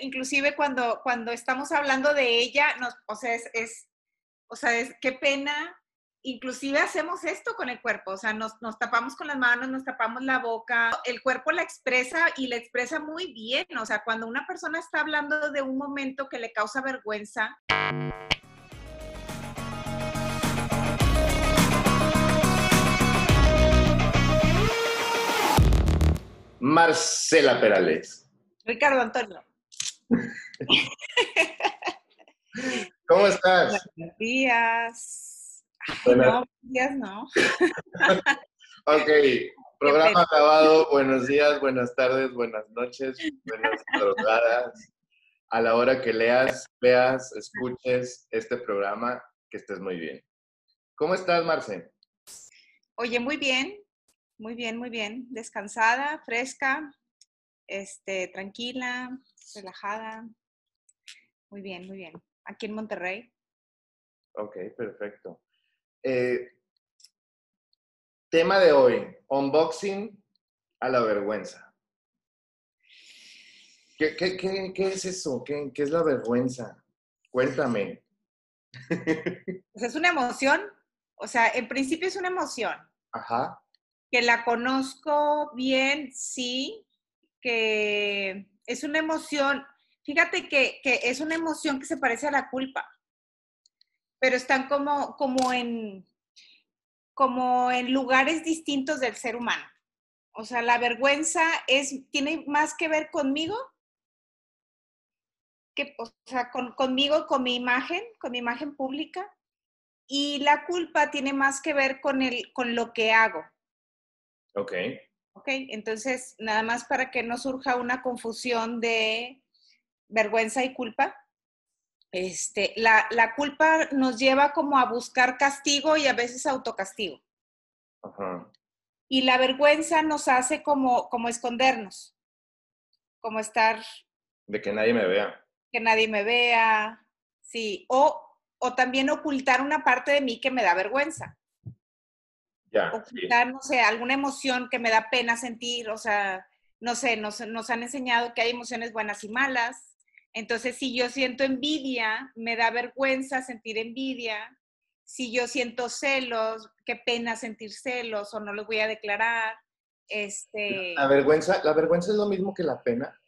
inclusive cuando, cuando estamos hablando de ella, nos, o sea, es, es, o sea, es, qué pena inclusive hacemos esto con el cuerpo, o sea, nos, tapamos con las manos, nos tapamos la boca, el cuerpo la expresa y la expresa muy bien, o sea, cuando una persona está hablando de un momento que le causa vergüenza. Marcela Perales. Ricardo Antonio. ¿Cómo estás? Buenos días. No, días no. ok, programa acabado. Buenos días, buenas tardes, buenas noches, buenas madrugadas. A la hora que leas, veas, escuches este programa, que estés muy bien. ¿Cómo estás, Marce? Oye, muy bien, muy bien, muy bien. Descansada, fresca, este, tranquila, relajada. Muy bien, muy bien. Aquí en Monterrey. Ok, perfecto. Eh, tema de hoy, unboxing a la vergüenza. ¿Qué, es eso? ¿Qué, es la vergüenza? Cuéntame. es una emoción, o sea, en principio es una emoción. Ajá. Que la conozco bien, sí, que es una emoción, fíjate que, que es una emoción que se parece a la culpa pero están como, como, en, como en lugares distintos del ser humano. O sea, la vergüenza es, tiene más que ver conmigo, que, o sea, con, conmigo, con mi imagen, con mi imagen pública, y la culpa tiene más que ver con, el, con lo que hago. Ok. Ok, entonces, nada más para que no surja una confusión de vergüenza y culpa, este, la, la, culpa nos lleva como a buscar castigo y a veces autocastigo. Y la vergüenza nos hace como, como escondernos, como estar... De que nadie me vea. Que nadie me vea, sí. O, o también ocultar una parte de mí que me da vergüenza. Ya. Ocultar, no sé, alguna emoción que me da pena sentir, o sea, no sé, nos, nos han enseñado que hay emociones buenas y malas entonces, si yo siento envidia, me da vergüenza sentir envidia. Si yo siento celos, qué pena sentir celos o no los voy a declarar. Este... La vergüenza, la vergüenza es lo mismo que la pena.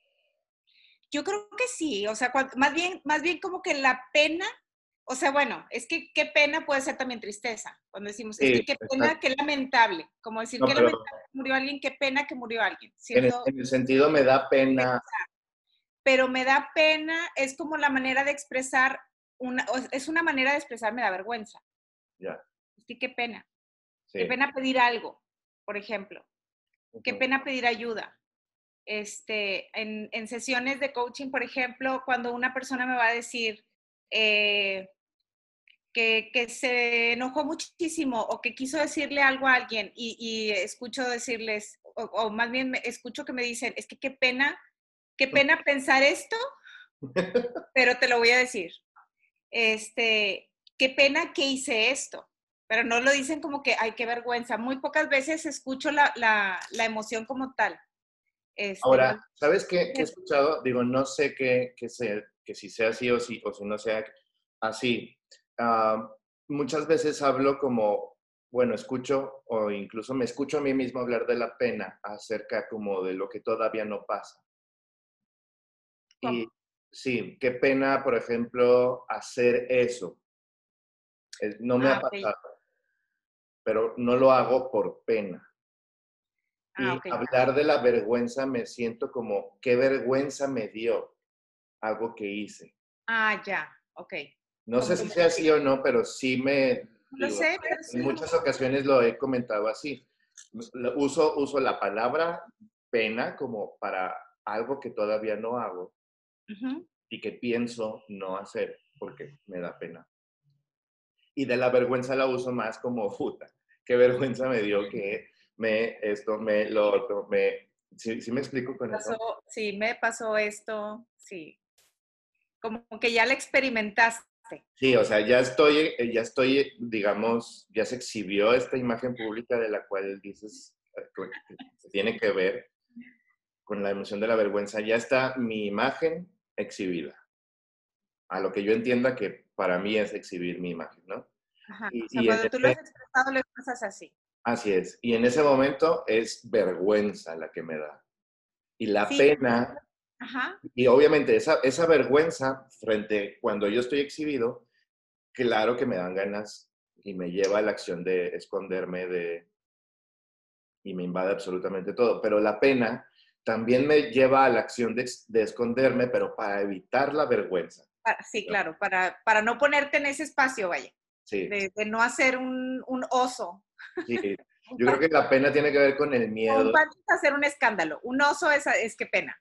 Yo creo que sí, o sea, más bien, más bien como que la pena, o sea, bueno, es que qué pena puede ser también tristeza. Cuando decimos, es que qué pena, qué lamentable. Como decir, qué lamentable que murió alguien, qué pena que murió alguien. En el, en el, sentido me da pena pero me da pena, es como la manera de expresar, una, es una manera de expresar, me da vergüenza. Ya. Sí, qué pena. Qué pena pedir algo, por ejemplo. Qué pena pedir ayuda. Este, en, en, sesiones de coaching, por ejemplo, cuando una persona me va a decir eh, que, que, se enojó muchísimo o que quiso decirle algo a alguien y, y escucho decirles, o, o, más bien escucho que me dicen, es que qué pena Qué pena pensar esto, pero te lo voy a decir. Este, qué pena que hice esto, pero no lo dicen como que, ay, qué vergüenza. Muy pocas veces escucho la, la, la emoción como tal. Este, Ahora, ¿sabes qué, he escuchado? Digo, no sé qué, qué que si sea así o si, o si no sea así. Ah, muchas veces hablo como, bueno, escucho o incluso me escucho a mí mismo hablar de la pena acerca como de lo que todavía no pasa. Y sí, qué pena, por ejemplo, hacer eso. No me ha ah, pasado, pero no lo hago por pena. Ah, y hablar de la vergüenza me siento como, qué vergüenza me dio algo que hice. Ah, ya, ok. No sé si sea así o no, pero sí me... No sé, En muchas ocasiones lo he comentado así. Uso, uso la palabra pena como para algo que todavía no hago y que pienso no hacer porque me da pena. Y de la vergüenza la uso más como puta. Qué vergüenza me dio que me esto, me lo otro, me... ¿Sí, me explico con eso? Sí, me pasó esto, sí. Como que ya la experimentaste. Sí, o sea, ya estoy, eh, ya estoy, digamos, ya se exhibió esta imagen pública de la cual dices eh, que se tiene que ver con la emoción de la vergüenza. Ya está mi imagen exhibida. A lo que yo entienda que para mí es exhibir mi imagen, ¿no? Ajá. Y, o sea, cuando tú lo has expresado, lo expresas así. Así es. Y en ese momento es vergüenza la que me da. Y la pena, Ajá. y obviamente esa, esa vergüenza frente cuando yo estoy exhibido, claro que me dan ganas y me lleva a la acción de esconderme de y me invade absolutamente todo. Pero la pena también me lleva a la acción de, esconderme, pero para evitar la vergüenza. Sí, claro, para, para no ponerte en ese espacio, vaya. Sí. De, no hacer un, un oso. Sí, yo creo que la pena tiene que ver con el miedo. Un hacer un escándalo. Un oso es, es qué pena.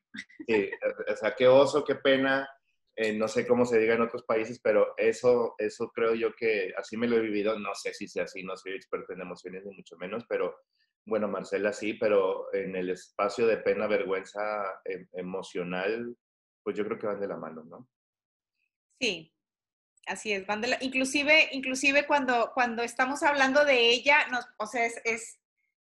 Sí, o sea, qué oso, qué pena. Eh, no sé cómo se diga en otros países, pero eso, eso creo yo que así me lo he vivido. No sé si sea así, no soy experto en emociones ni mucho menos, pero bueno, Marcela sí, pero en el espacio de pena, vergüenza em, emocional, pues yo creo que van de la mano, ¿no? Sí, así es, van de la, inclusive, inclusive cuando, cuando estamos hablando de ella, nos, o sea, es, es,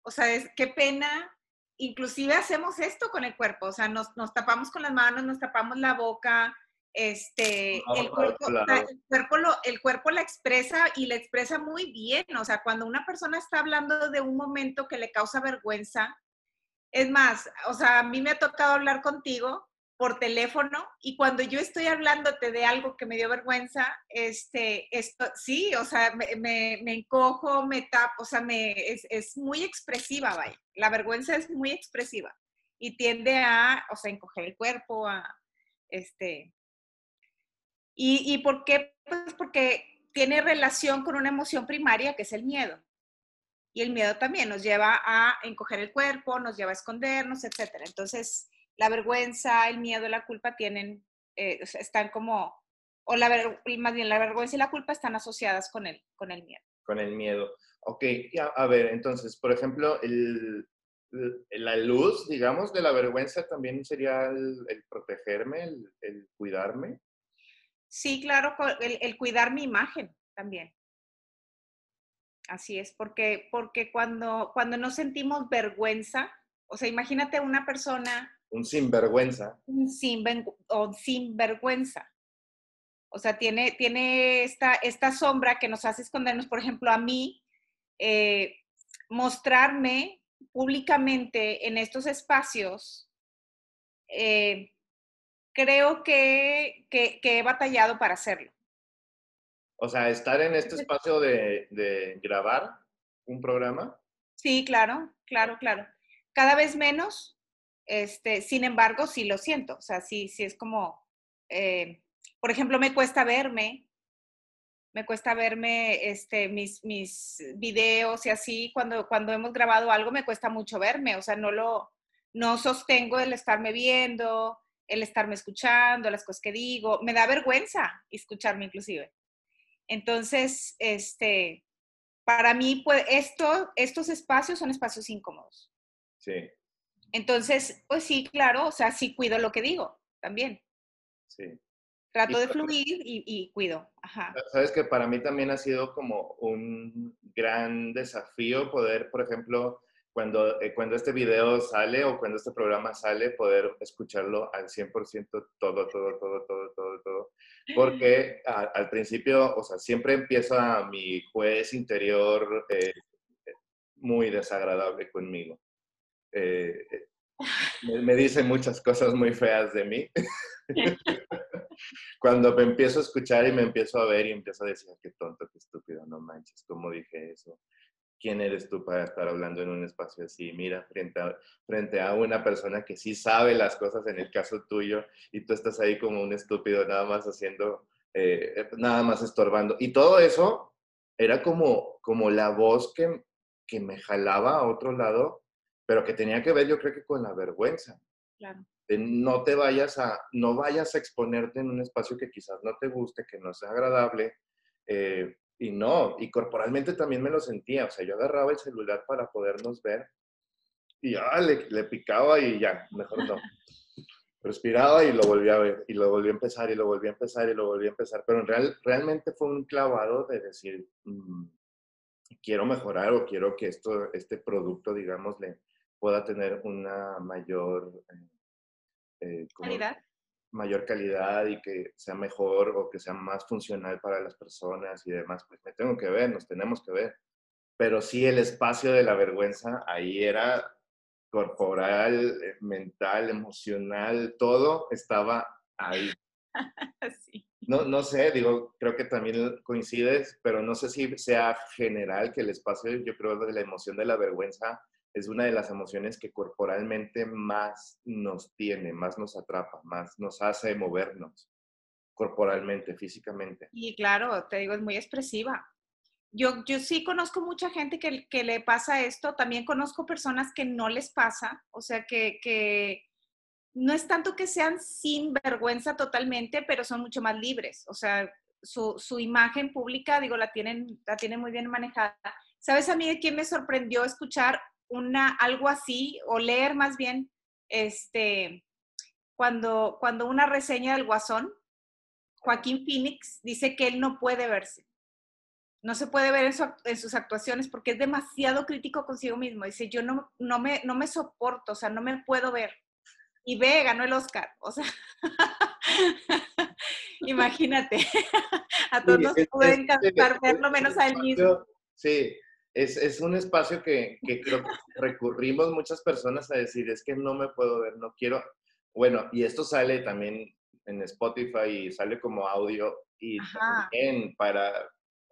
o sea, es qué pena, inclusive hacemos esto con el cuerpo, o sea, nos, nos tapamos con las manos, nos tapamos la boca, este, el, cuerpo, el, cuerpo lo, el cuerpo la expresa y la expresa muy bien. O sea, cuando una persona está hablando de un momento que le causa vergüenza, es más, o sea, a mí me ha tocado hablar contigo por teléfono y cuando yo estoy hablándote de algo que me dio vergüenza, este, esto, sí, o sea, me, me, encojo, me tapo, o sea, me, es, es, muy expresiva, vaya. La vergüenza es muy expresiva y tiende a, o sea, encoger el cuerpo, a, este, ¿Y, por qué? Pues porque tiene relación con una emoción primaria que es el miedo. Y el miedo también nos lleva a encoger el cuerpo, nos lleva a escondernos, etc. Entonces, la vergüenza, el miedo, la culpa tienen, eh, están como, o la más bien la vergüenza y la culpa están asociadas con el, con el miedo. Con el miedo. Ok, a, ver, entonces, por ejemplo, el, la luz, digamos, de la vergüenza también sería el, protegerme, el cuidarme. Sí, claro, el, cuidar mi imagen también. Así es, porque, porque cuando, cuando no sentimos vergüenza, o sea, imagínate una persona... Un sinvergüenza. Un o sinvergüenza. O sea, tiene, tiene esta, esta sombra que nos hace escondernos, por ejemplo, a mí, eh, mostrarme públicamente en estos espacios eh, creo que, he batallado para hacerlo. O sea, estar en este espacio de, grabar un programa. Sí, claro, claro, claro. Cada vez menos, este, sin embargo, sí lo siento. O sea, sí, sí es como, eh, por ejemplo, me cuesta verme, me cuesta verme este, mis, mis videos y así, cuando, cuando hemos grabado algo me cuesta mucho verme, o sea, no lo, no sostengo el estarme viendo, el estarme escuchando, las cosas que digo, me da vergüenza escucharme inclusive. Entonces, este, para mí, pues, esto, estos espacios son espacios incómodos. Sí. Entonces, pues sí, claro, o sea, sí cuido lo que digo también. Sí. Trato de fluir y, y, cuido. Ajá. Sabes que para mí también ha sido como un gran desafío poder, por ejemplo, cuando, eh, cuando este video sale o cuando este programa sale, poder escucharlo al 100% todo, todo, todo, todo, todo, todo. Porque al principio, o sea, siempre empieza mi juez interior eh, muy desagradable conmigo. Eh, me, me dice muchas cosas muy feas de mí. Cuando me empiezo a escuchar y me empiezo a ver y empiezo a decir, qué tonto, qué estúpido, no manches, ¿cómo dije eso? quién eres tú para estar hablando en un espacio así, mira, frente a, frente a una persona que sí sabe las cosas en el caso tuyo y tú estás ahí como un estúpido nada más haciendo, eh, nada más estorbando. Y todo eso era como, como la voz que, que me jalaba a otro lado, pero que tenía que ver yo creo que con la vergüenza. Claro. De no te vayas a, no vayas a exponerte en un espacio que quizás no te guste, que no sea agradable, eh, y no, y corporalmente también me lo sentía, o sea, yo agarraba el celular para podernos ver y ya le, le picaba y ya, mejor no. Respiraba y lo volví a ver, y lo volví a empezar, y lo volví a empezar, y lo volví a empezar. Pero en real, realmente fue un clavado de decir, mm, quiero mejorar o quiero que esto, este producto, digamos, le pueda tener una mayor... Eh, eh, ¿Calidad? mayor calidad y que sea mejor o que sea más funcional para las personas y demás, pues me tengo que ver, nos tenemos que ver. Pero sí el espacio de la vergüenza ahí era corporal, eh, mental, emocional, todo estaba ahí. No, no sé, digo, creo que también coincides, pero no sé si sea general que el espacio, yo creo, de la emoción de la vergüenza es una de las emociones que corporalmente más nos tiene, más nos atrapa, más nos hace movernos corporalmente, físicamente. Y claro, te digo, es muy expresiva. Yo, yo sí conozco mucha gente que, que le pasa esto, también conozco personas que no les pasa, o sea, que, que no es tanto que sean sin vergüenza totalmente, pero son mucho más libres, o sea, su, su imagen pública, digo, la tienen, la tienen muy bien manejada. ¿Sabes a mí de quién me sorprendió escuchar una, algo así, o leer más bien, este, cuando, cuando una reseña del Guasón, Joaquín Phoenix dice que él no puede verse. No se puede ver en, sus actuaciones porque es demasiado crítico consigo mismo. Dice, yo no, no, me, no me soporto, o sea, no me puedo ver. Y ve, ganó el Oscar. O sea, imagínate. a todos nos puede encantar verlo menos a él mismo. Sí, es, es un espacio que, que creo que recurrimos muchas personas a decir, es que no me puedo ver, no quiero. Bueno, y esto sale también en Spotify y sale como audio y también para,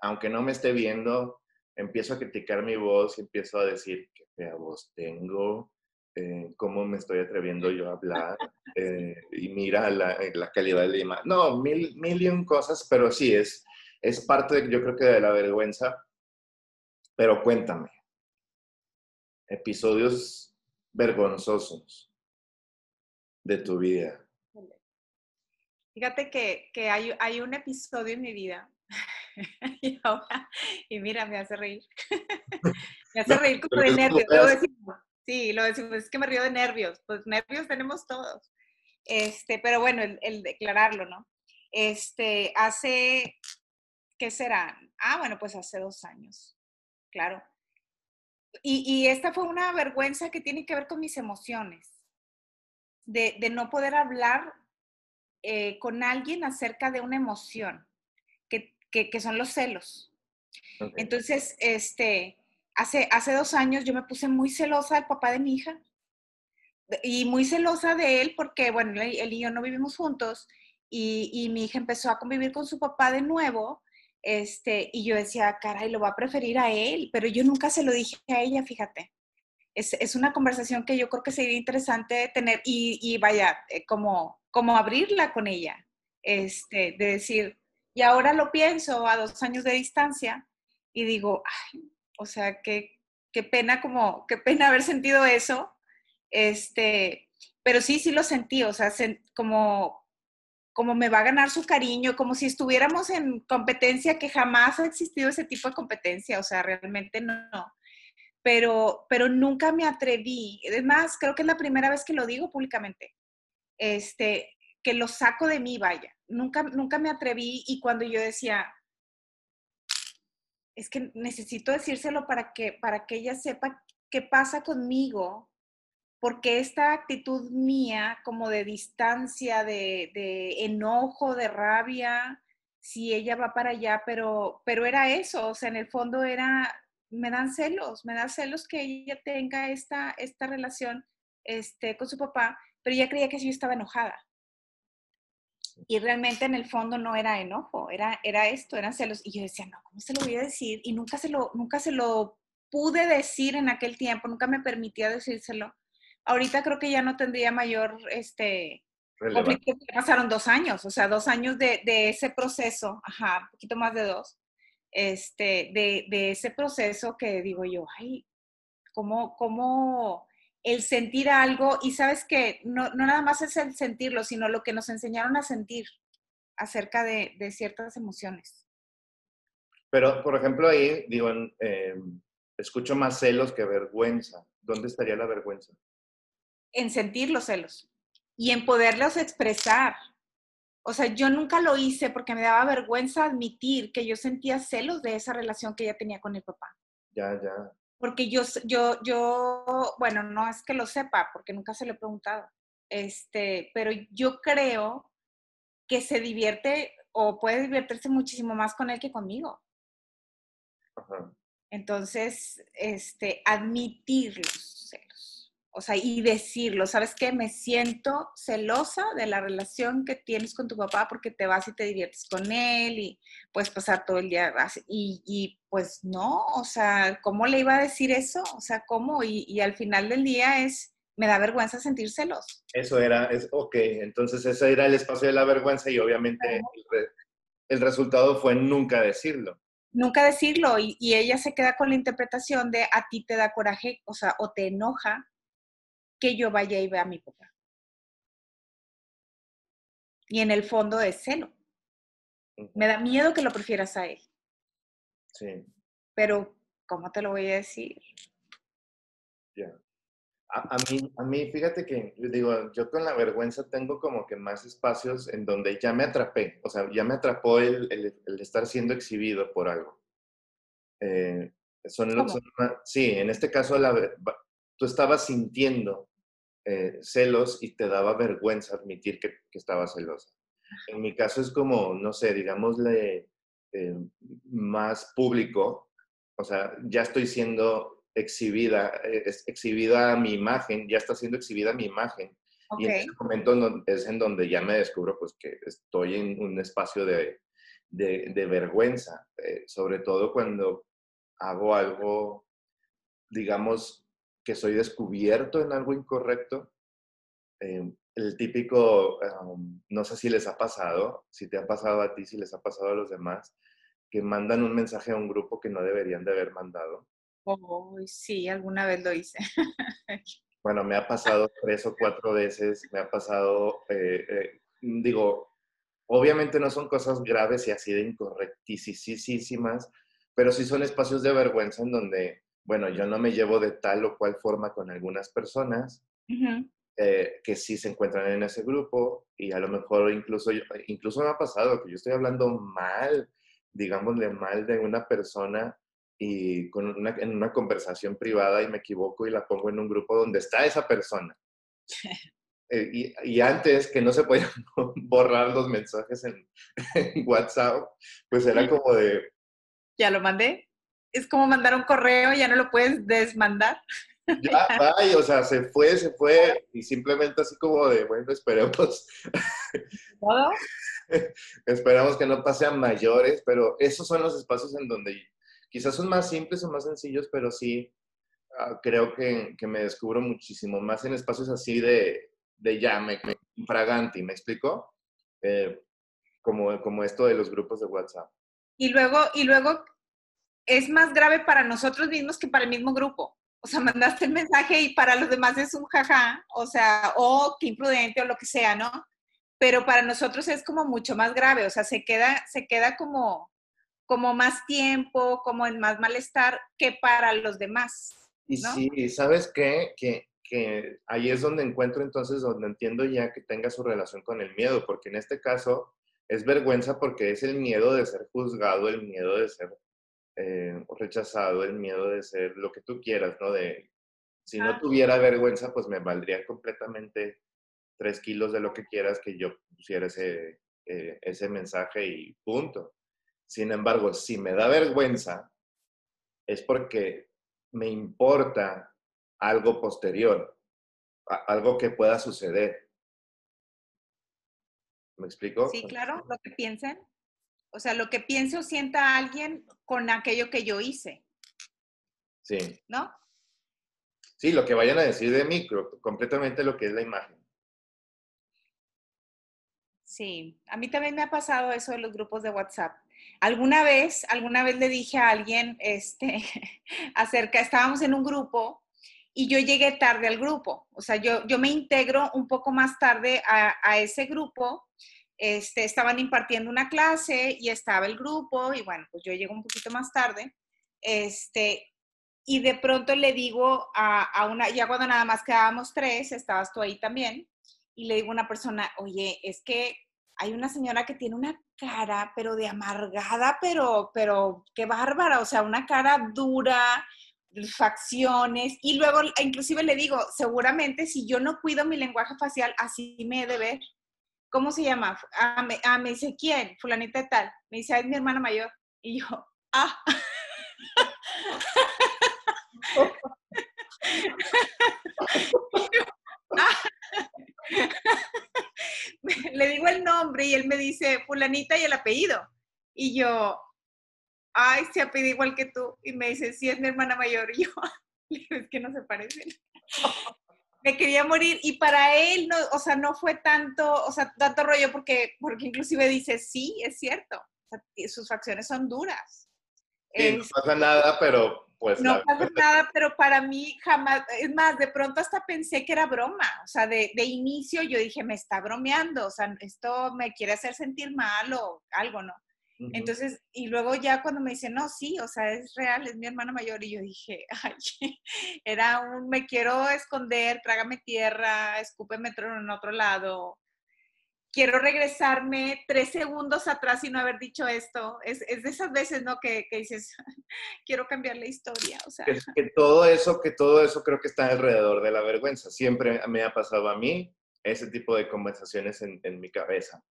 aunque no me esté viendo, empiezo a criticar mi voz y empiezo a decir qué fea voz tengo, eh, cómo me estoy atreviendo yo a hablar eh, y mira la, la, calidad de la imagen. No, mil, mil y un cosas, pero sí, es, es parte, yo creo que de la vergüenza pero cuéntame, episodios vergonzosos de tu vida. Fíjate que, hay, hay, un episodio en mi vida y, mira, me hace reír. me hace reír como de nervios. sí, lo decimos, es que me río de nervios. Pues nervios tenemos todos. Este, pero bueno, el, el declararlo, ¿no? Este, hace, ¿qué será? Ah, bueno, pues hace dos años claro. Y, esta fue una vergüenza que tiene que ver con mis emociones, de, no poder hablar eh, con alguien acerca de una emoción, que, son los celos. Entonces, este, hace, hace dos años yo me puse muy celosa del papá de mi hija y muy celosa de él porque, bueno, él, y yo no vivimos juntos y, y mi hija empezó a convivir con su papá de nuevo este, y yo decía, caray, lo va a preferir a él, pero yo nunca se lo dije a ella, fíjate. Es, es una conversación que yo creo que sería interesante tener y, y vaya, eh, como, como abrirla con ella, este, de decir, y ahora lo pienso a dos años de distancia y digo, ay, o sea, qué, qué pena como, qué pena haber sentido eso, este, pero sí, sí lo sentí, o sea, como, como me va a ganar su cariño, como si estuviéramos en competencia, que jamás ha existido ese tipo de competencia, o sea, realmente no. Pero, pero nunca me atreví, es más, creo que es la primera vez que lo digo públicamente, este, que lo saco de mí, vaya. Nunca, nunca me atreví y cuando yo decía, es que necesito decírselo para que, para que ella sepa qué pasa conmigo, porque esta actitud mía como de distancia, de, enojo, de rabia, si ella va para allá, pero, pero era eso, o sea, en el fondo era, me dan celos, me da celos que ella tenga esta, esta relación este, con su papá, pero ella creía que yo estaba enojada. Y realmente en el fondo no era enojo, era, era esto, eran celos. Y yo decía, no, ¿cómo se lo voy a decir? Y nunca se lo, nunca se lo pude decir en aquel tiempo, nunca me permitía decírselo ahorita creo que ya no tendría mayor este, conflicto. Pasaron dos años, o sea, dos años de, de, ese proceso, ajá, un poquito más de dos, este, de, de ese proceso que digo yo, ay, cómo, cómo el sentir algo, y sabes que no, no, nada más es el sentirlo, sino lo que nos enseñaron a sentir acerca de, de ciertas emociones. Pero, por ejemplo, ahí, digo, eh, escucho más celos que vergüenza. ¿Dónde estaría la vergüenza? En sentir los celos y en poderlos expresar. O sea, yo nunca lo hice porque me daba vergüenza admitir que yo sentía celos de esa relación que ella tenía con el papá. Ya, ya. Porque yo, yo, yo, bueno, no es que lo sepa, porque nunca se lo he preguntado, este, pero yo creo que se divierte o puede divertirse muchísimo más con él que conmigo. Entonces, este, admitir los celos. O sea, y decirlo, ¿sabes qué? Me siento celosa de la relación que tienes con tu papá porque te vas y te diviertes con él y puedes pasar todo el día. Y, y pues no, o sea, ¿cómo le iba a decir eso? O sea, ¿cómo? Y, y al final del día es, me da vergüenza sentir celos. Eso era, es, ok, entonces ese era el espacio de la vergüenza y obviamente el, el resultado fue nunca decirlo nunca decirlo y, ella se queda con la interpretación de a ti te da coraje, o sea, o te enoja que yo vaya y vea a mi papá. Y en el fondo es celo. Me da miedo que lo prefieras a él. Sí. Pero, ¿cómo te lo voy a decir? Ya. A, mí, a mí, fíjate que, digo, yo con la vergüenza tengo como que más espacios en donde ya me atrapé, o sea, ya me atrapó el, el, estar siendo exhibido por algo. Eh, son, sí, en este caso la, tú estabas sintiendo eh, celos y te daba vergüenza admitir que, que estabas celosa. En mi caso es como, no sé, digámosle, eh, más público, o sea, ya estoy siendo exhibida, eh, es exhibida mi imagen, ya está siendo exhibida mi imagen. Y en ese momento es en donde ya me descubro pues que estoy en un espacio de, de, vergüenza, eh, sobre todo cuando hago algo, digamos, que soy descubierto en algo incorrecto. Eh, el típico, no sé si les ha pasado, si te ha pasado a ti, si les ha pasado a los demás, que mandan un mensaje a un grupo que no deberían de haber mandado Oh, sí, alguna vez lo hice. bueno, me ha pasado tres o cuatro veces, me ha pasado, eh, eh, digo, obviamente no son cosas graves y así de incorrectísimas, pero sí son espacios de vergüenza en donde, bueno, yo no me llevo de tal o cual forma con algunas personas. Eh, que sí se encuentran en ese grupo y a lo mejor incluso, incluso me ha pasado que yo estoy hablando mal, digámosle mal de una persona y con una, en una conversación privada y me equivoco y la pongo en un grupo donde está esa persona. Eh, y, y, antes que no se podían borrar los mensajes en, WhatsApp, pues era como de... Ya lo mandé. Es como mandar un correo, ya no lo puedes desmandar. Ya, ay, o sea, se fue, se fue, y simplemente así como de, bueno, esperemos. ¿Todo? esperamos que no pase a mayores, pero esos son los espacios en donde quizás son más simples o más sencillos, pero sí ah, creo que, que, me descubro muchísimo más en espacios así de, de ya, me, infraganti, ¿me explico? Eh, como, como esto de los grupos de WhatsApp. Y luego, y luego es más grave para nosotros mismos que para el mismo grupo. O sea, mandaste el mensaje y para los demás es un jaja, o sea, o qué imprudente o lo que sea, ¿no? Pero para nosotros es como mucho más grave, o sea, se queda, se queda como, como más tiempo, como en más malestar que para los demás. Y sí, ¿sabes qué? Que, que ahí es donde encuentro entonces, donde entiendo ya que tenga su relación con el miedo, porque en este caso es vergüenza porque es el miedo de ser juzgado, el miedo de ser eh, rechazado, el miedo de ser lo que tú quieras, ¿no? De, si no tuviera vergüenza, pues me valdría completamente tres kilos de lo que quieras que yo pusiera ese, eh, ese mensaje y punto. Sin embargo, si me da vergüenza, es porque me importa algo posterior, algo que pueda suceder. ¿Me explico? Sí, claro, lo que piensen. O sea, lo que piense o sienta alguien con aquello que yo hice. Sí. ¿No? Sí, lo que vayan a decir de mí, completamente lo que es la imagen. Sí, a mí también me ha pasado eso de los grupos de WhatsApp. Alguna vez, alguna vez le dije a alguien, este, acerca, estábamos en un grupo y yo llegué tarde al grupo. O sea, yo, yo me integro un poco más tarde a, ese grupo. Este, estaban impartiendo una clase y estaba el grupo y bueno, pues yo llego un poquito más tarde. Este, y de pronto le digo a, a una, ya cuando nada más quedábamos tres, estabas tú ahí también, y le digo a una persona, oye, es que hay una señora que tiene una cara, pero de amargada, pero, pero qué bárbara, o sea, una cara dura, facciones, y luego inclusive le digo, seguramente si yo no cuido mi lenguaje facial, así me he de ver. ¿Cómo se llama? Ah, me, ah, me dice, ¿quién? Fulanita tal. Me dice, es mi hermana mayor. Y yo, ah. Le digo el nombre y él me dice, fulanita y el apellido. Y yo, ay, se apellido igual que tú. Y me dice, sí, es mi hermana mayor. Y yo, es que no se parecen me quería morir y para él, no, o sea, no fue tanto, o sea, tanto rollo porque, porque inclusive dice, sí, es cierto, sus facciones son duras. Sí, no pasa nada, pero pues... No pasa nada, pero para mí jamás, es más, de pronto hasta pensé que era broma, o sea, de, de inicio yo dije, me está bromeando, o sea, esto me quiere hacer sentir mal o algo, ¿no? Entonces, y luego ya cuando me dice, no, sí, o sea, es real, es mi hermana mayor, y yo dije, ay, era un, me quiero esconder, trágame tierra, escúpeme en otro lado, quiero regresarme tres segundos atrás y no haber dicho esto. Es, es de esas veces, ¿no? Que, que, dices, quiero cambiar la historia, o sea. Es que todo eso, que todo eso creo que está alrededor de la vergüenza. Siempre me ha pasado a mí ese tipo de conversaciones en, en mi cabeza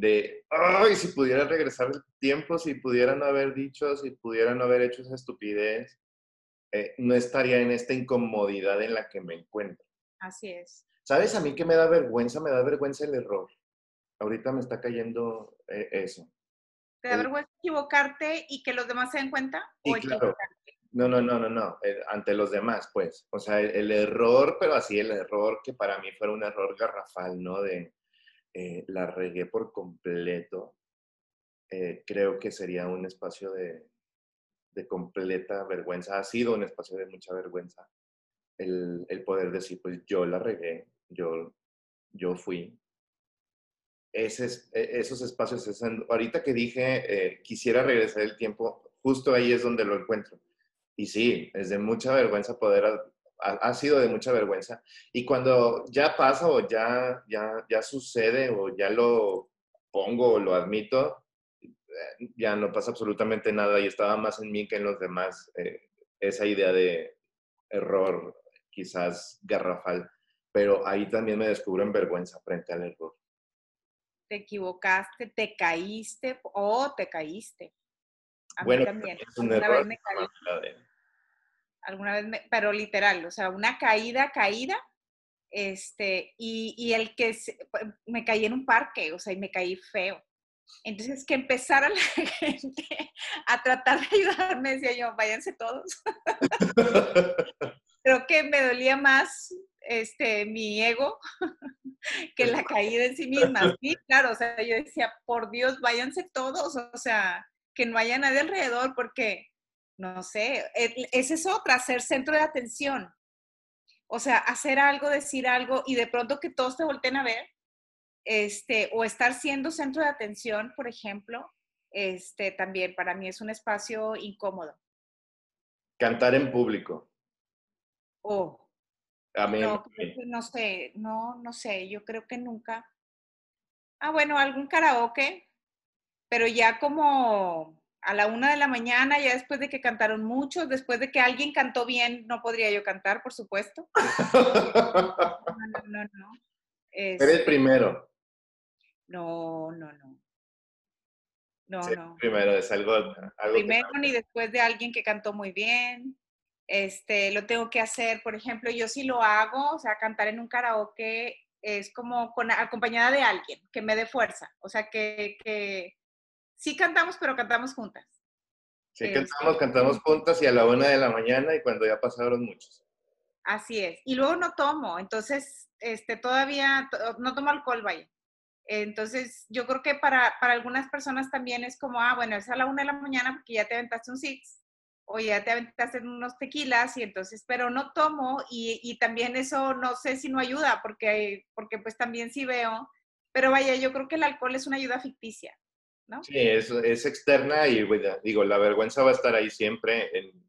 de, ay, si pudiera regresar el tiempo, si pudieran haber dicho, si pudieran haber hecho esa estupidez, eh, no estaría en esta incomodidad en la que me encuentro. Así es. ¿Sabes a mí que me da vergüenza? Me da vergüenza el error. Ahorita me está cayendo eh, eso. ¿Te da vergüenza equivocarte y que los demás se den cuenta? o claro. No, no, no, no, no, eh, ante los demás, pues. O sea, el, error, pero así el error que para mí fuera un error garrafal, ¿no? De, eh, la regué por completo, eh, creo que sería un espacio de, completa vergüenza. Ha sido un espacio de mucha vergüenza el, poder decir, pues yo la regué, yo, yo fui. Ese, e, esos espacios, ahorita que dije, eh, quisiera regresar el tiempo, justo ahí es donde lo encuentro. Y sí, es de mucha vergüenza poder ha, sido de mucha vergüenza. Y cuando ya pasa o ya, ya, ya sucede o ya lo pongo o lo admito, eh, ya no pasa absolutamente nada y estaba más en mí que en los demás eh, esa idea de error quizás garrafal, pero ahí también me descubro en vergüenza frente al error. Te equivocaste, te caíste o te caíste. A bueno, mí también. Es un error alguna vez, pero literal, o sea, una caída, caída, este, y, el que me caí en un parque, o sea, y me caí feo. Entonces, que empezara la gente a tratar de ayudarme, decía yo, váyanse todos. Creo que me dolía más este, mi ego que la caída en sí misma. Sí, claro, o sea, yo decía, por Dios, váyanse todos, o sea, que no haya nadie alrededor, porque no sé, esa es otra, ser centro de atención. O sea, hacer algo, decir algo y de pronto que todos te volteen a ver, este, o estar siendo centro de atención, por ejemplo, este, también para mí es un espacio incómodo. Cantar en público. Oh. A mí, no, no sé, no, no sé, yo creo que nunca. Ah, bueno, algún karaoke, pero ya como a la una de la mañana, ya después de que cantaron muchos, después de que alguien cantó bien, no podría yo cantar, por supuesto. No, no, no. Eres Eres primero. No, no, no. No, no. Primero, es algo. primero ni después de alguien que cantó muy bien. Este, lo tengo que hacer, por ejemplo, yo sí lo hago, o sea, cantar en un karaoke es como con, acompañada de alguien que me dé fuerza, o sea, que, que sí cantamos, pero cantamos juntas. Sí, este, cantamos, cantamos juntas y a la una de la mañana y cuando ya pasaron muchos. Así es. Y luego no tomo, entonces este, todavía no tomo alcohol, vaya. Entonces, yo creo que para, para, algunas personas también es como, ah, bueno, es a la una de la mañana porque ya te aventaste un six o ya te aventaste unos tequilas y entonces, pero no tomo y, y, también eso no sé si no ayuda porque, porque pues también sí veo, pero vaya, yo creo que el alcohol es una ayuda ficticia. Sí, es, es externa y digo, la vergüenza va a estar ahí siempre, en,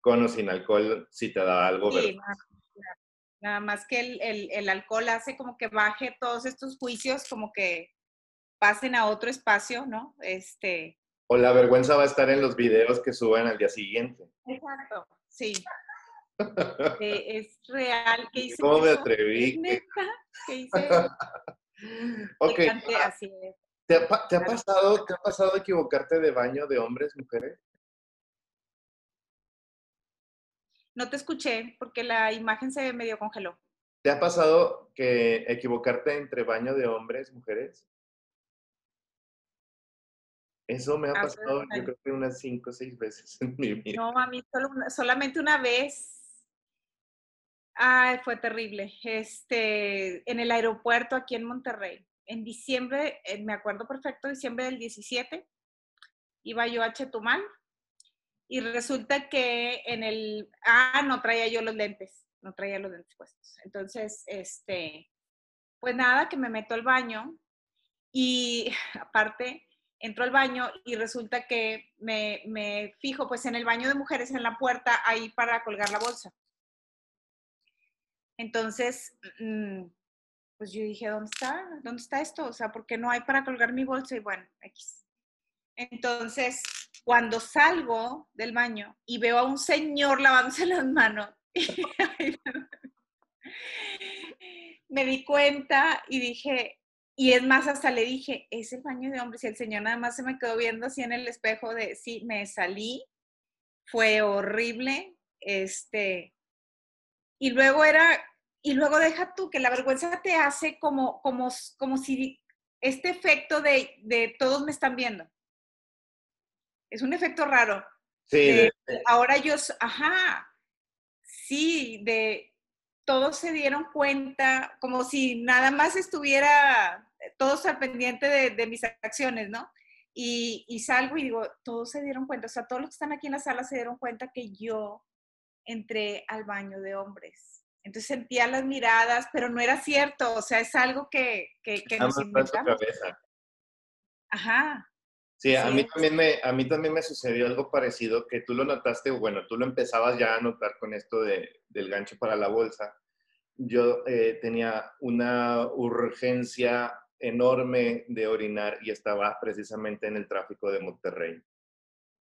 con o sin alcohol, si te da algo. Sí, nada, más que el, el, el, alcohol hace como que baje todos estos juicios, como que pasen a otro espacio, ¿no? Este... O la vergüenza va a estar en los videos que suben al día siguiente. Exacto, sí. Eh, es real. ¿Cómo me atreví? ¿Es neta? ¿Qué hice? Ok. Así es. ¿Te ha, pasado, ¿Te ha pasado equivocarte de baño de hombres, mujeres? No te escuché porque la imagen se medio congeló. ¿Te ha pasado que equivocarte entre baño de hombres, mujeres? Eso me ha pasado, yo creo que unas cinco o seis veces en mi vida. No, a mí solamente una vez. Ay, fue terrible. Este, en el aeropuerto aquí en Monterrey. En diciembre, eh, me acuerdo perfecto, diciembre del 17, iba yo a Chetumal y resulta que en el, ah, no traía yo los lentes, no traía los lentes puestos. Entonces, este, pues nada, que me meto al baño y aparte entro al baño y resulta que me, me, fijo pues en el baño de mujeres en la puerta ahí para colgar la bolsa. Entonces, mm, pues yo dije, ¿dónde está? ¿Dónde está esto? O sea, ¿por qué no hay para colgar mi bolsa? Y bueno, X. Entonces, cuando salgo del baño y veo a un señor lavándose las manos, me di cuenta y dije, y es más, hasta le dije, es el baño de hombres. Y el señor nada más se me quedó viendo así en el espejo de, sí, me salí, fue horrible, este, y luego era, y luego deja tú que la vergüenza te hace como, como, como si este efecto de, de todos me están viendo. Es un efecto raro. Sí. ahora yo, ajá, sí, de todos se dieron cuenta, como si nada más estuviera todos al pendiente de, mis acciones, ¿no? Y, salgo y digo, todos se dieron cuenta, o sea, todos los que están aquí en la sala se dieron cuenta que yo entré al baño de hombres. Entonces sentía las miradas, pero no era cierto, o sea, es algo que, que, que nos inventamos. Ajá. Sí, a mí, también me, a mí también me sucedió algo parecido, que tú lo notaste, bueno, tú lo empezabas ya a notar con esto de, del gancho para la bolsa. Yo eh, tenía una urgencia enorme de orinar y estaba precisamente en el tráfico de Monterrey.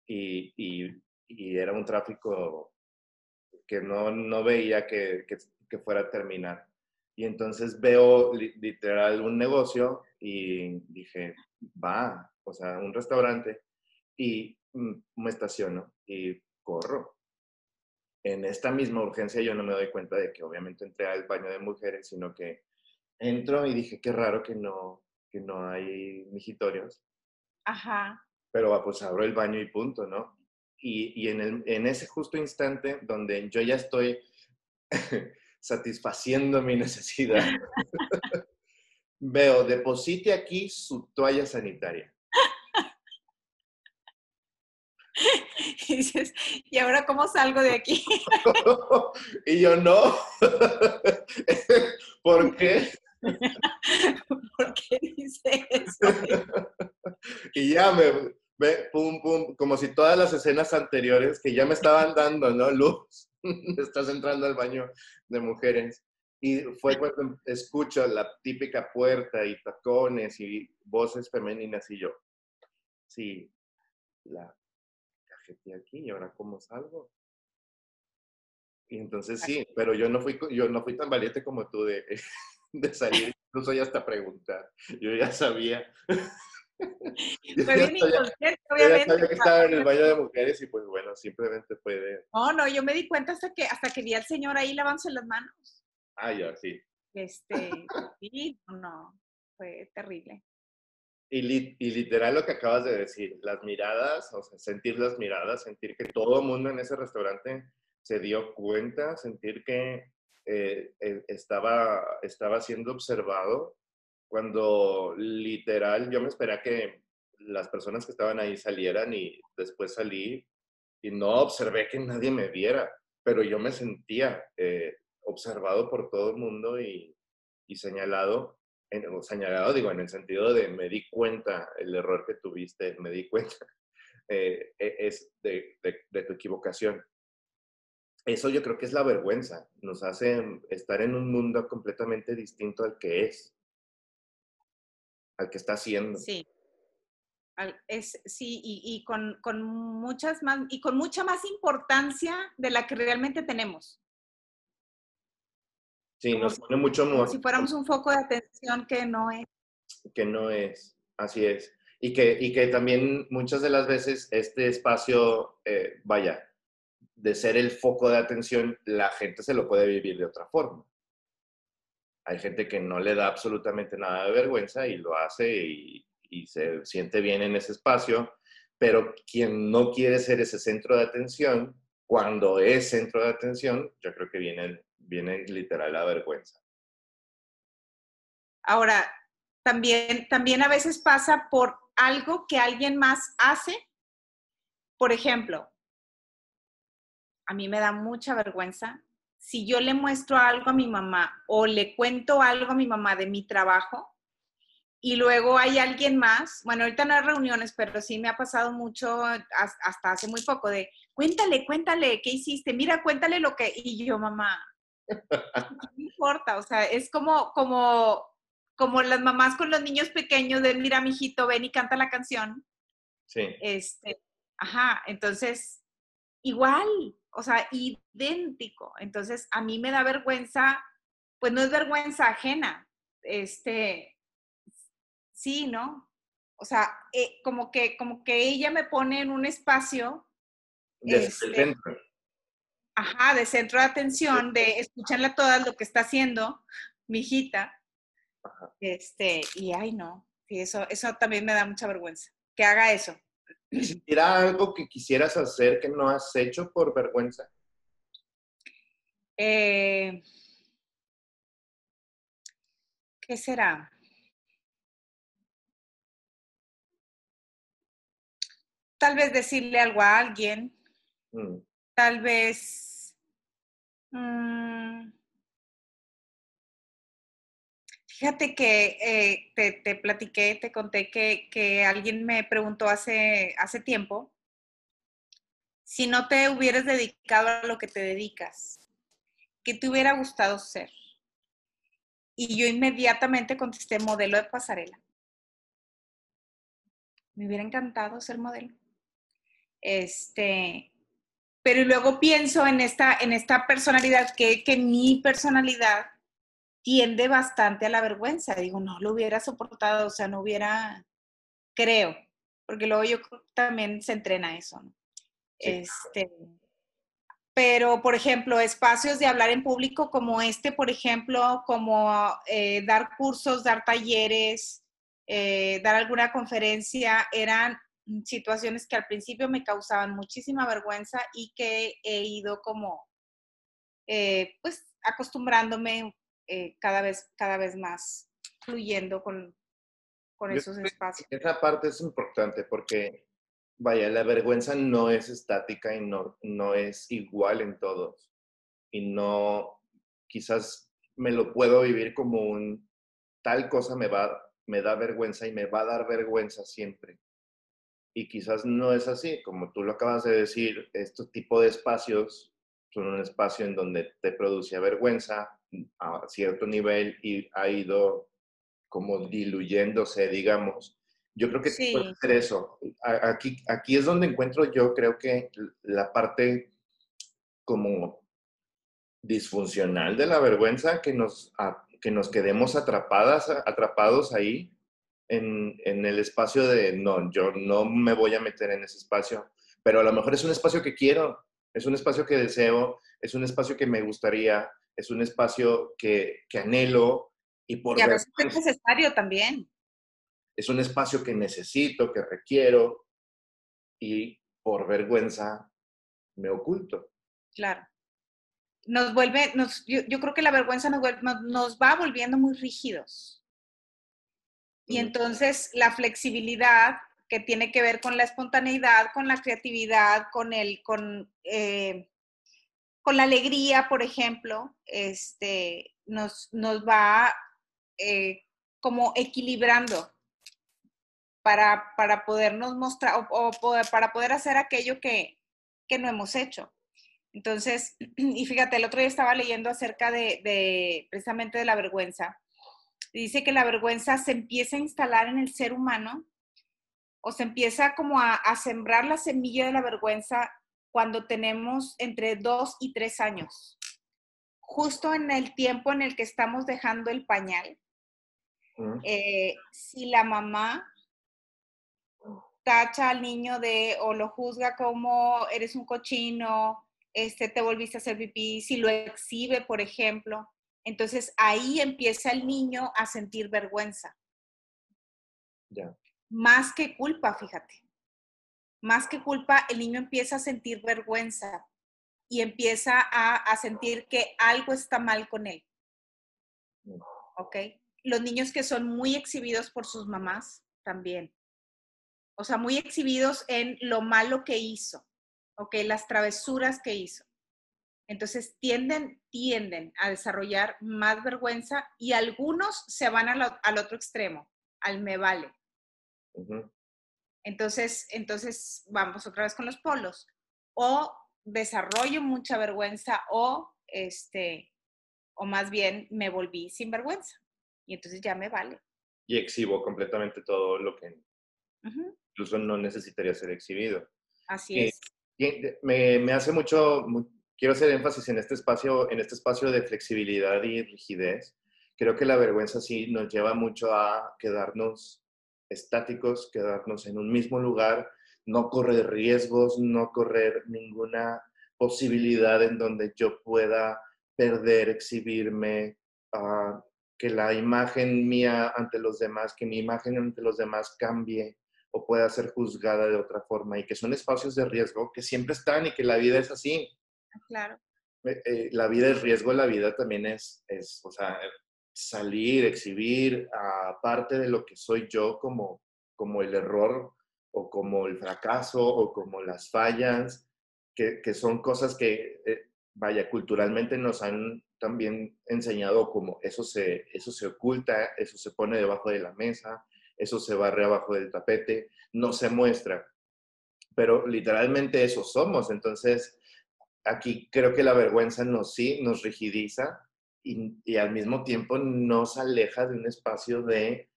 Y, y, era un tráfico que no, no veía que, que, fuera a terminar. Y entonces veo literal un negocio y dije, va, o sea, un restaurante, y me estaciono y corro. En esta misma urgencia yo no me doy cuenta de que obviamente entré al baño de mujeres, sino que entro y dije, qué raro que no, que no hay mijitorios. Ajá. Pero ah, pues abro el baño y punto, ¿no? Y, y en, el, en, ese justo instante donde yo ya estoy satisfaciendo mi necesidad, veo, deposite aquí su toalla sanitaria. Y dices, ¿y ahora cómo salgo de aquí? y yo no. ¿Por qué? ¿Por qué dice eso? y ya me, pum, pum, como si todas las escenas anteriores que ya me estaban dando, ¿no? Luz, estás entrando al baño de mujeres. Y fue cuando escucho la típica puerta y tacones y voces femeninas y yo, sí, la cajeté aquí y ahora cómo salgo. Y entonces sí, pero yo no fui, yo no fui tan valiente como tú de, de salir, incluso ya hasta preguntar. Yo ya sabía. Fue bien inconsciente, obviamente. Yo sabía que estaba en el baño de mujeres y pues bueno, simplemente puede. No, no, yo me di cuenta hasta que, hasta que vi al señor ahí lavándose las manos. Ah, ya, sí. Este, sí, no, fue terrible. Y, y, literal lo que acabas de decir, las miradas, o sea, sentir las miradas, sentir que todo el mundo en ese restaurante se dio cuenta, sentir que eh, eh, estaba, estaba siendo observado cuando literal yo me esperé que las personas que estaban ahí salieran y después salí y no observé que nadie me viera, pero yo me sentía eh, observado por todo el mundo y, y señalado, en, señalado digo en el sentido de me di cuenta el error que tuviste, me di cuenta e, es de, de tu equivocación. Eso yo creo que es la vergüenza, nos hace estar en un mundo completamente distinto al que es, al que está haciendo. Sí. Es, sí, y, con, con, muchas más, y con mucha más importancia de la que realmente tenemos. Sí, nos pone mucho Como si fuéramos un foco de atención que no es. Que no es, así es. Y que, y que también muchas de las veces este espacio, eh, vaya, de ser el foco de atención, la gente se lo puede vivir de otra forma. Hay gente que no le da absolutamente nada de vergüenza y lo hace y, se siente bien en ese espacio, pero quien no quiere ser ese centro de atención, cuando es centro de atención, yo creo que viene, viene literal la vergüenza. Ahora, también, también a veces pasa por algo que alguien más hace. Por ejemplo, a mí me da mucha vergüenza si yo le muestro algo a mi mamá o le cuento algo a mi mamá de mi trabajo y luego hay alguien más, bueno, ahorita no hay reuniones, pero sí me ha pasado mucho hasta hace muy poco de, cuéntale, cuéntale, ¿qué hiciste? Mira, cuéntale lo que, y yo, mamá, no importa, o sea, es como, como, como las mamás con los niños pequeños de, mira, mijito, ven y canta la canción. Sí. Este, ajá, entonces, igual, o sea, idéntico. Entonces, a mí me da vergüenza, pues no es vergüenza ajena, este, sí, ¿no? O sea, eh, como, que, como que ella me pone en un espacio. De este, centro. Ajá, de centro de atención, de escucharla todas lo que está haciendo mi hijita. Este, y ay, no, sí, eso, eso también me da mucha vergüenza, que haga eso. ¿Era algo que quisieras hacer que no has hecho por vergüenza? Eh, ¿Qué será? tal vez decirle algo a alguien, mm. tal vez... Mm, fíjate que eh, te, platiqué, te conté que, alguien me preguntó hace, hace tiempo si no te hubieras dedicado a lo que te dedicas, ¿qué te hubiera gustado ser? Y yo inmediatamente contesté modelo de pasarela. Me hubiera encantado ser modelo. Este, pero luego pienso en esta, en esta personalidad, que, que mi personalidad tiende bastante a la vergüenza. Digo, no lo hubiera soportado, o sea, no hubiera, creo, porque luego yo también se entrena eso, ¿no? Este, pero, por ejemplo, espacios de hablar en público como este, por ejemplo, como eh, dar cursos, dar talleres, eh, dar alguna conferencia, eran situaciones que al principio me causaban muchísima vergüenza y que he ido como, eh, pues, acostumbrándome eh, cada, vez, cada vez más, fluyendo con, con esos espacios. Esa parte es importante porque, vaya, la vergüenza no es estática y no, no es igual en todos. Y no, quizás me lo puedo vivir como un, tal cosa me va, me da vergüenza y me va a dar vergüenza siempre y quizás no es así, como tú lo acabas de decir, estos tipos de espacios son un espacio en donde te produce vergüenza a cierto nivel y ha ido como diluyéndose, digamos. Yo creo que puede ser eso. Aquí, aquí es donde encuentro yo creo que la parte como disfuncional de la vergüenza, que nos, que nos quedemos atrapadas, atrapados ahí en, el espacio de, no, yo no me voy a meter en ese espacio, pero a lo mejor es un espacio que quiero, es un espacio que deseo, es un espacio que me gustaría, es un espacio que, que anhelo y por... Y a veces es necesario también. Es un espacio que necesito, que requiero y por vergüenza me oculto. Claro. Nos vuelve, nos, yo, yo, creo que la vergüenza nos, nos va volviendo muy rígidos y entonces la flexibilidad que tiene que ver con la espontaneidad, con la creatividad, con el, con, eh, con la alegría, por ejemplo, este, nos, nos va eh, como equilibrando para, para podernos mostrar o, para poder hacer aquello que, que, no hemos hecho. Entonces, y fíjate, el otro día estaba leyendo acerca de precisamente de la vergüenza dice que la vergüenza se empieza a instalar en el ser humano o se empieza como a, sembrar la semilla de la vergüenza cuando tenemos entre dos y tres años. justo en el tiempo en el que estamos dejando el pañal, eh, si la mamá tacha al niño de o lo juzga como eres un cochino, este, te volviste a hacer pipí, si lo exhibe, por ejemplo, entonces ahí empieza el niño a sentir vergüenza. Más que culpa, fíjate. Más que culpa, el niño empieza a sentir vergüenza y empieza a, sentir que algo está mal con él. ¿Ok? Los niños que son muy exhibidos por sus mamás también. O sea, muy exhibidos en lo malo que hizo. ¿Ok? Las travesuras que hizo. Entonces tienden, tienden a desarrollar más vergüenza y algunos se van al, otro extremo, al me vale. Entonces, entonces vamos otra vez con los polos. O desarrollo mucha vergüenza o este, o más bien me volví sin vergüenza. Y entonces ya me vale. Y exhibo completamente todo lo que incluso no necesitaría ser exhibido. Así es. me, me, hace mucho, quiero hacer énfasis en este espacio, en este espacio de flexibilidad y rigidez. Creo que la vergüenza sí nos lleva mucho a quedarnos estáticos, quedarnos en un mismo lugar no correr riesgos, no correr ninguna posibilidad en donde yo pueda perder, exhibirme, ah, que la imagen mía ante los demás, que mi imagen ante los demás cambie o pueda ser juzgada de otra forma y que son espacios de riesgo que siempre están y que la vida es así. Claro. Eh, eh, la vida es riesgo, la vida también es, es o sea, salir, exhibir, aparte de lo que soy yo como, como el error o como el fracaso o como las fallas, que, que son cosas que, eh, vaya, culturalmente nos han también enseñado como eso se, eso se oculta, eso se pone debajo de la mesa, eso se barre abajo del tapete, no se muestra. Pero literalmente eso somos. Entonces, aquí creo que la vergüenza nos sí, nos rigidiza y, y al mismo tiempo nos aleja de un espacio de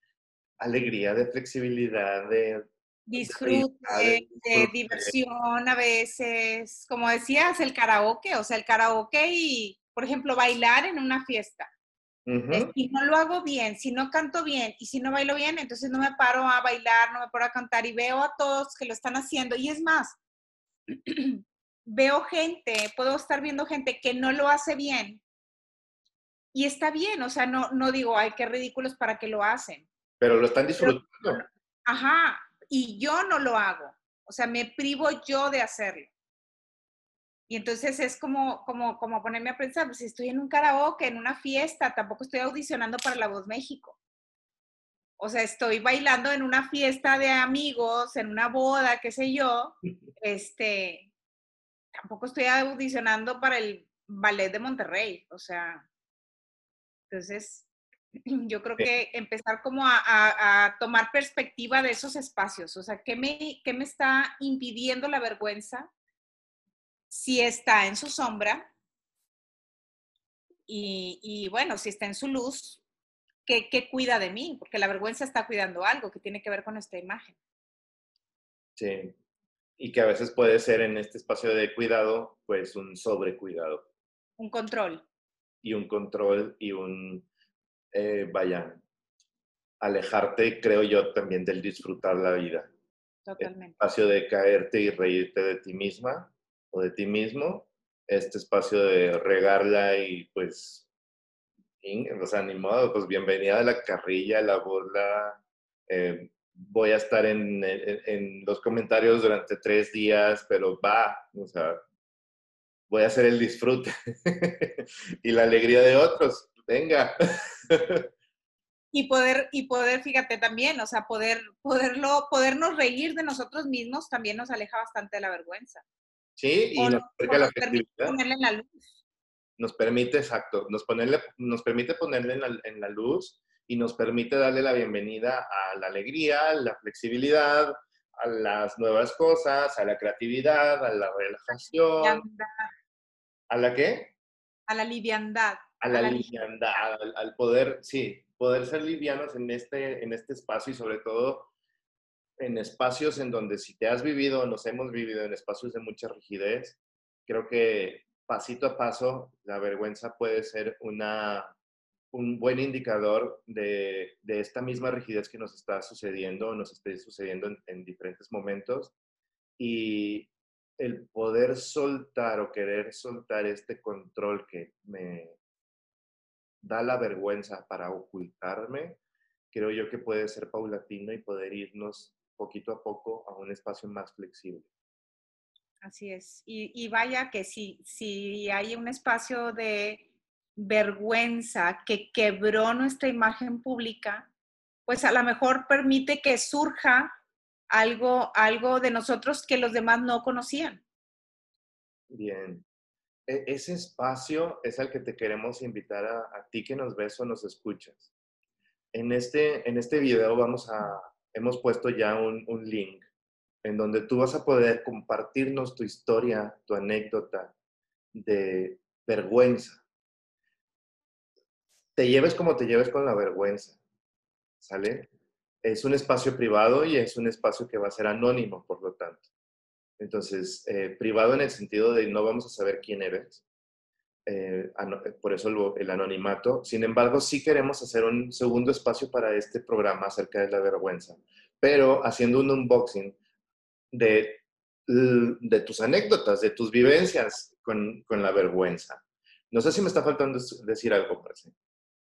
alegría, de flexibilidad, de, disfrute, de diversión a veces, como decías, el karaoke, o sea, el karaoke y, por ejemplo, bailar en una fiesta. Si no lo hago bien, si no canto bien y si no bailo bien, entonces no me paro a bailar, no me paro a cantar y veo a todos que lo están haciendo. Y es más, veo gente, puedo estar viendo gente que no lo hace bien y está bien, o sea, no, no digo, ay, qué ridículos para que lo hacen. Pero lo están disfrutando. ajá, y yo no lo hago. O sea, me privo yo de hacerlo. Y entonces es como, como, como ponerme a pensar, pues si estoy en un karaoke, en una fiesta, tampoco estoy audicionando para La Voz México. O sea, estoy bailando en una fiesta de amigos, en una boda, qué sé yo. Este, tampoco estoy audicionando para el ballet de Monterrey. O sea, entonces, yo creo que empezar como a, tomar perspectiva de esos espacios, o sea, ¿qué me, ¿qué me está impidiendo la vergüenza? Si está en su sombra y, bueno, si está en su luz, ¿qué, ¿qué, cuida de mí? Porque la vergüenza está cuidando algo que tiene que ver con esta imagen. Sí, y que a veces puede ser en este espacio de cuidado, pues un sobrecuidado. Un control. Y un control y un eh, vaya, alejarte, creo yo, también del disfrutar la vida. Totalmente. El espacio de caerte y reírte de ti misma o de ti mismo, este espacio de regarla y pues, o ni modo, pues bienvenida a la carrilla, a la burla. Eh, voy a estar en, en, los comentarios durante tres días, pero va, o sea, voy a hacer el disfrute y la alegría de otros venga. y poder, y poder, fíjate también, o sea, poder, poderlo, podernos reír de nosotros mismos también nos aleja bastante de la vergüenza. Sí, y nos, permite ponerle en la luz. Nos permite, exacto, nos, ponerle, nos permite ponerle en la, luz y nos permite darle la bienvenida a la alegría, a la flexibilidad, a las nuevas cosas, a la creatividad, a la relajación. ¿A la qué? A la liviandad a la, liviandad, al, poder, sí, poder ser livianos en este, en este espacio y sobre todo en espacios en donde si te has vivido, nos hemos vivido en espacios de mucha rigidez, creo que pasito a paso, la vergüenza puede ser una, un buen indicador de, esta misma rigidez que nos está sucediendo, nos esté sucediendo en, diferentes momentos. Y el poder soltar o querer soltar este control que me da la vergüenza para ocultarme, creo yo que puede ser paulatino y poder irnos poquito a poco a un espacio más flexible. Así es. Y, vaya que si, si hay un espacio de vergüenza que quebró nuestra imagen pública, pues a lo mejor permite que surja algo, algo de nosotros que los demás no conocían. Bien. E, ese espacio es al que te queremos invitar a, ti que nos ves o nos escuchas. En este, en este video vamos a, hemos puesto ya un, un link en donde tú vas a poder compartirnos tu historia, tu anécdota de vergüenza, te lleves como te lleves con la vergüenza, ¿sale? Es un espacio privado y es un espacio que va a ser anónimo, por lo tanto. Entonces, eh, privado en el sentido de no vamos a saber quién eres, eh, por eso el anonimato. Sin embargo, sí queremos hacer un segundo espacio para este programa acerca de la vergüenza, pero haciendo un unboxing de, tus anécdotas, de tus vivencias con, la vergüenza. No sé si me está faltando decir algo, parece.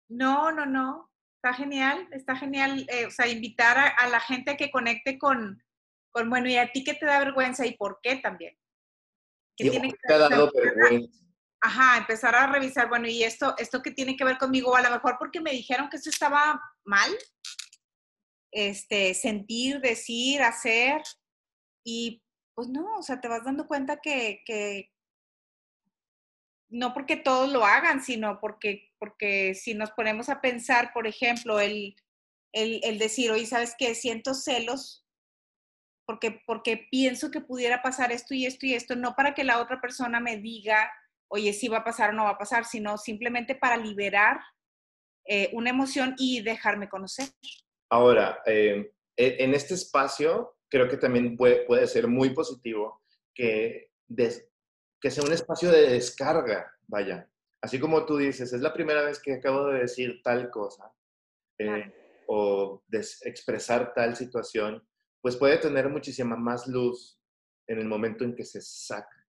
No, no, no. Está genial, está genial. Eh, o sea, invitar a, la gente que conecte con, con, bueno, ¿y a ti qué te da vergüenza y por qué también? ¿Qué tiene que te ha dado vergüenza? Ajá, empezar a revisar, bueno, ¿y esto, esto qué tiene que ver conmigo? A lo mejor porque me dijeron que eso estaba mal. Este, sentir, decir, hacer. Y pues no, o sea, te vas dando cuenta que, que no porque todos lo hagan, sino porque porque si nos ponemos a pensar, por ejemplo, el, el, decir, oye, ¿sabes qué? Siento celos porque, porque pienso que pudiera pasar esto y esto y esto, no para que la otra persona me diga, oye, si va a pasar o no va a pasar, sino simplemente para liberar eh, una emoción y dejarme conocer. Ahora, eh, en este espacio, creo que también puede, puede ser muy positivo que, que sea un espacio de descarga, vaya, así como tú dices, es la primera vez que acabo de decir tal cosa eh, o de expresar tal situación, pues puede tener muchísima más luz en el momento en que se saca.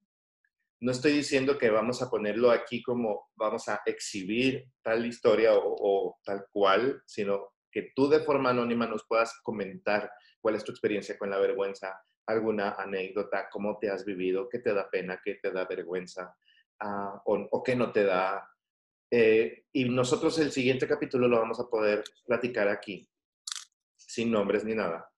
No estoy diciendo que vamos a ponerlo aquí como vamos a exhibir tal historia o, o tal cual, sino que tú de forma anónima nos puedas comentar cuál es tu experiencia con la vergüenza, alguna anécdota, cómo te has vivido, qué te da pena, qué te da vergüenza, o, qué no te da. Eh, y nosotros el siguiente capítulo lo vamos a poder platicar aquí, sin nombres ni nada,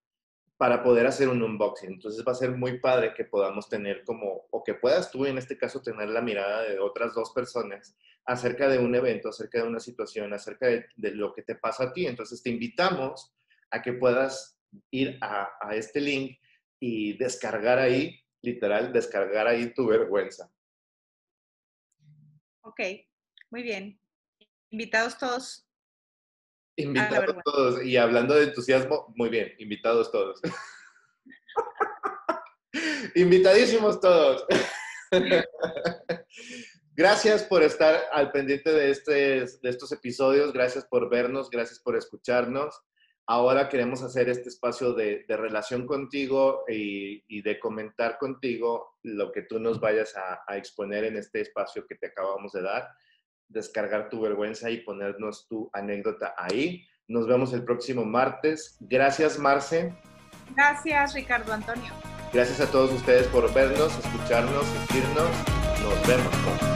para poder hacer un unboxing. Entonces va a ser muy padre que podamos tener como, o que puedas tú en este caso tener la mirada de otras dos personas acerca de un evento, acerca de una situación, acerca de, lo que te pasa a ti. Entonces te invitamos a que puedas ir a este link y descargar ahí, literal, descargar ahí tu vergüenza. Ok, muy bien. Invitados todos. Invitados todos. Y hablando de entusiasmo, muy bien, invitados todos. Invitadísimos todos. Gracias por estar al pendiente de, este, de estos episodios, gracias por vernos, gracias por escucharnos. Ahora queremos hacer este espacio de, relación contigo y, de comentar contigo lo que tú nos vayas a, exponer en este espacio que te acabamos de dar, descargar tu vergüenza y ponernos tu anécdota ahí. Nos vemos el próximo martes. Gracias, Marce. Gracias, Ricardo Antonio. Gracias a todos ustedes por vernos, escucharnos, seguirnos. Nos vemos.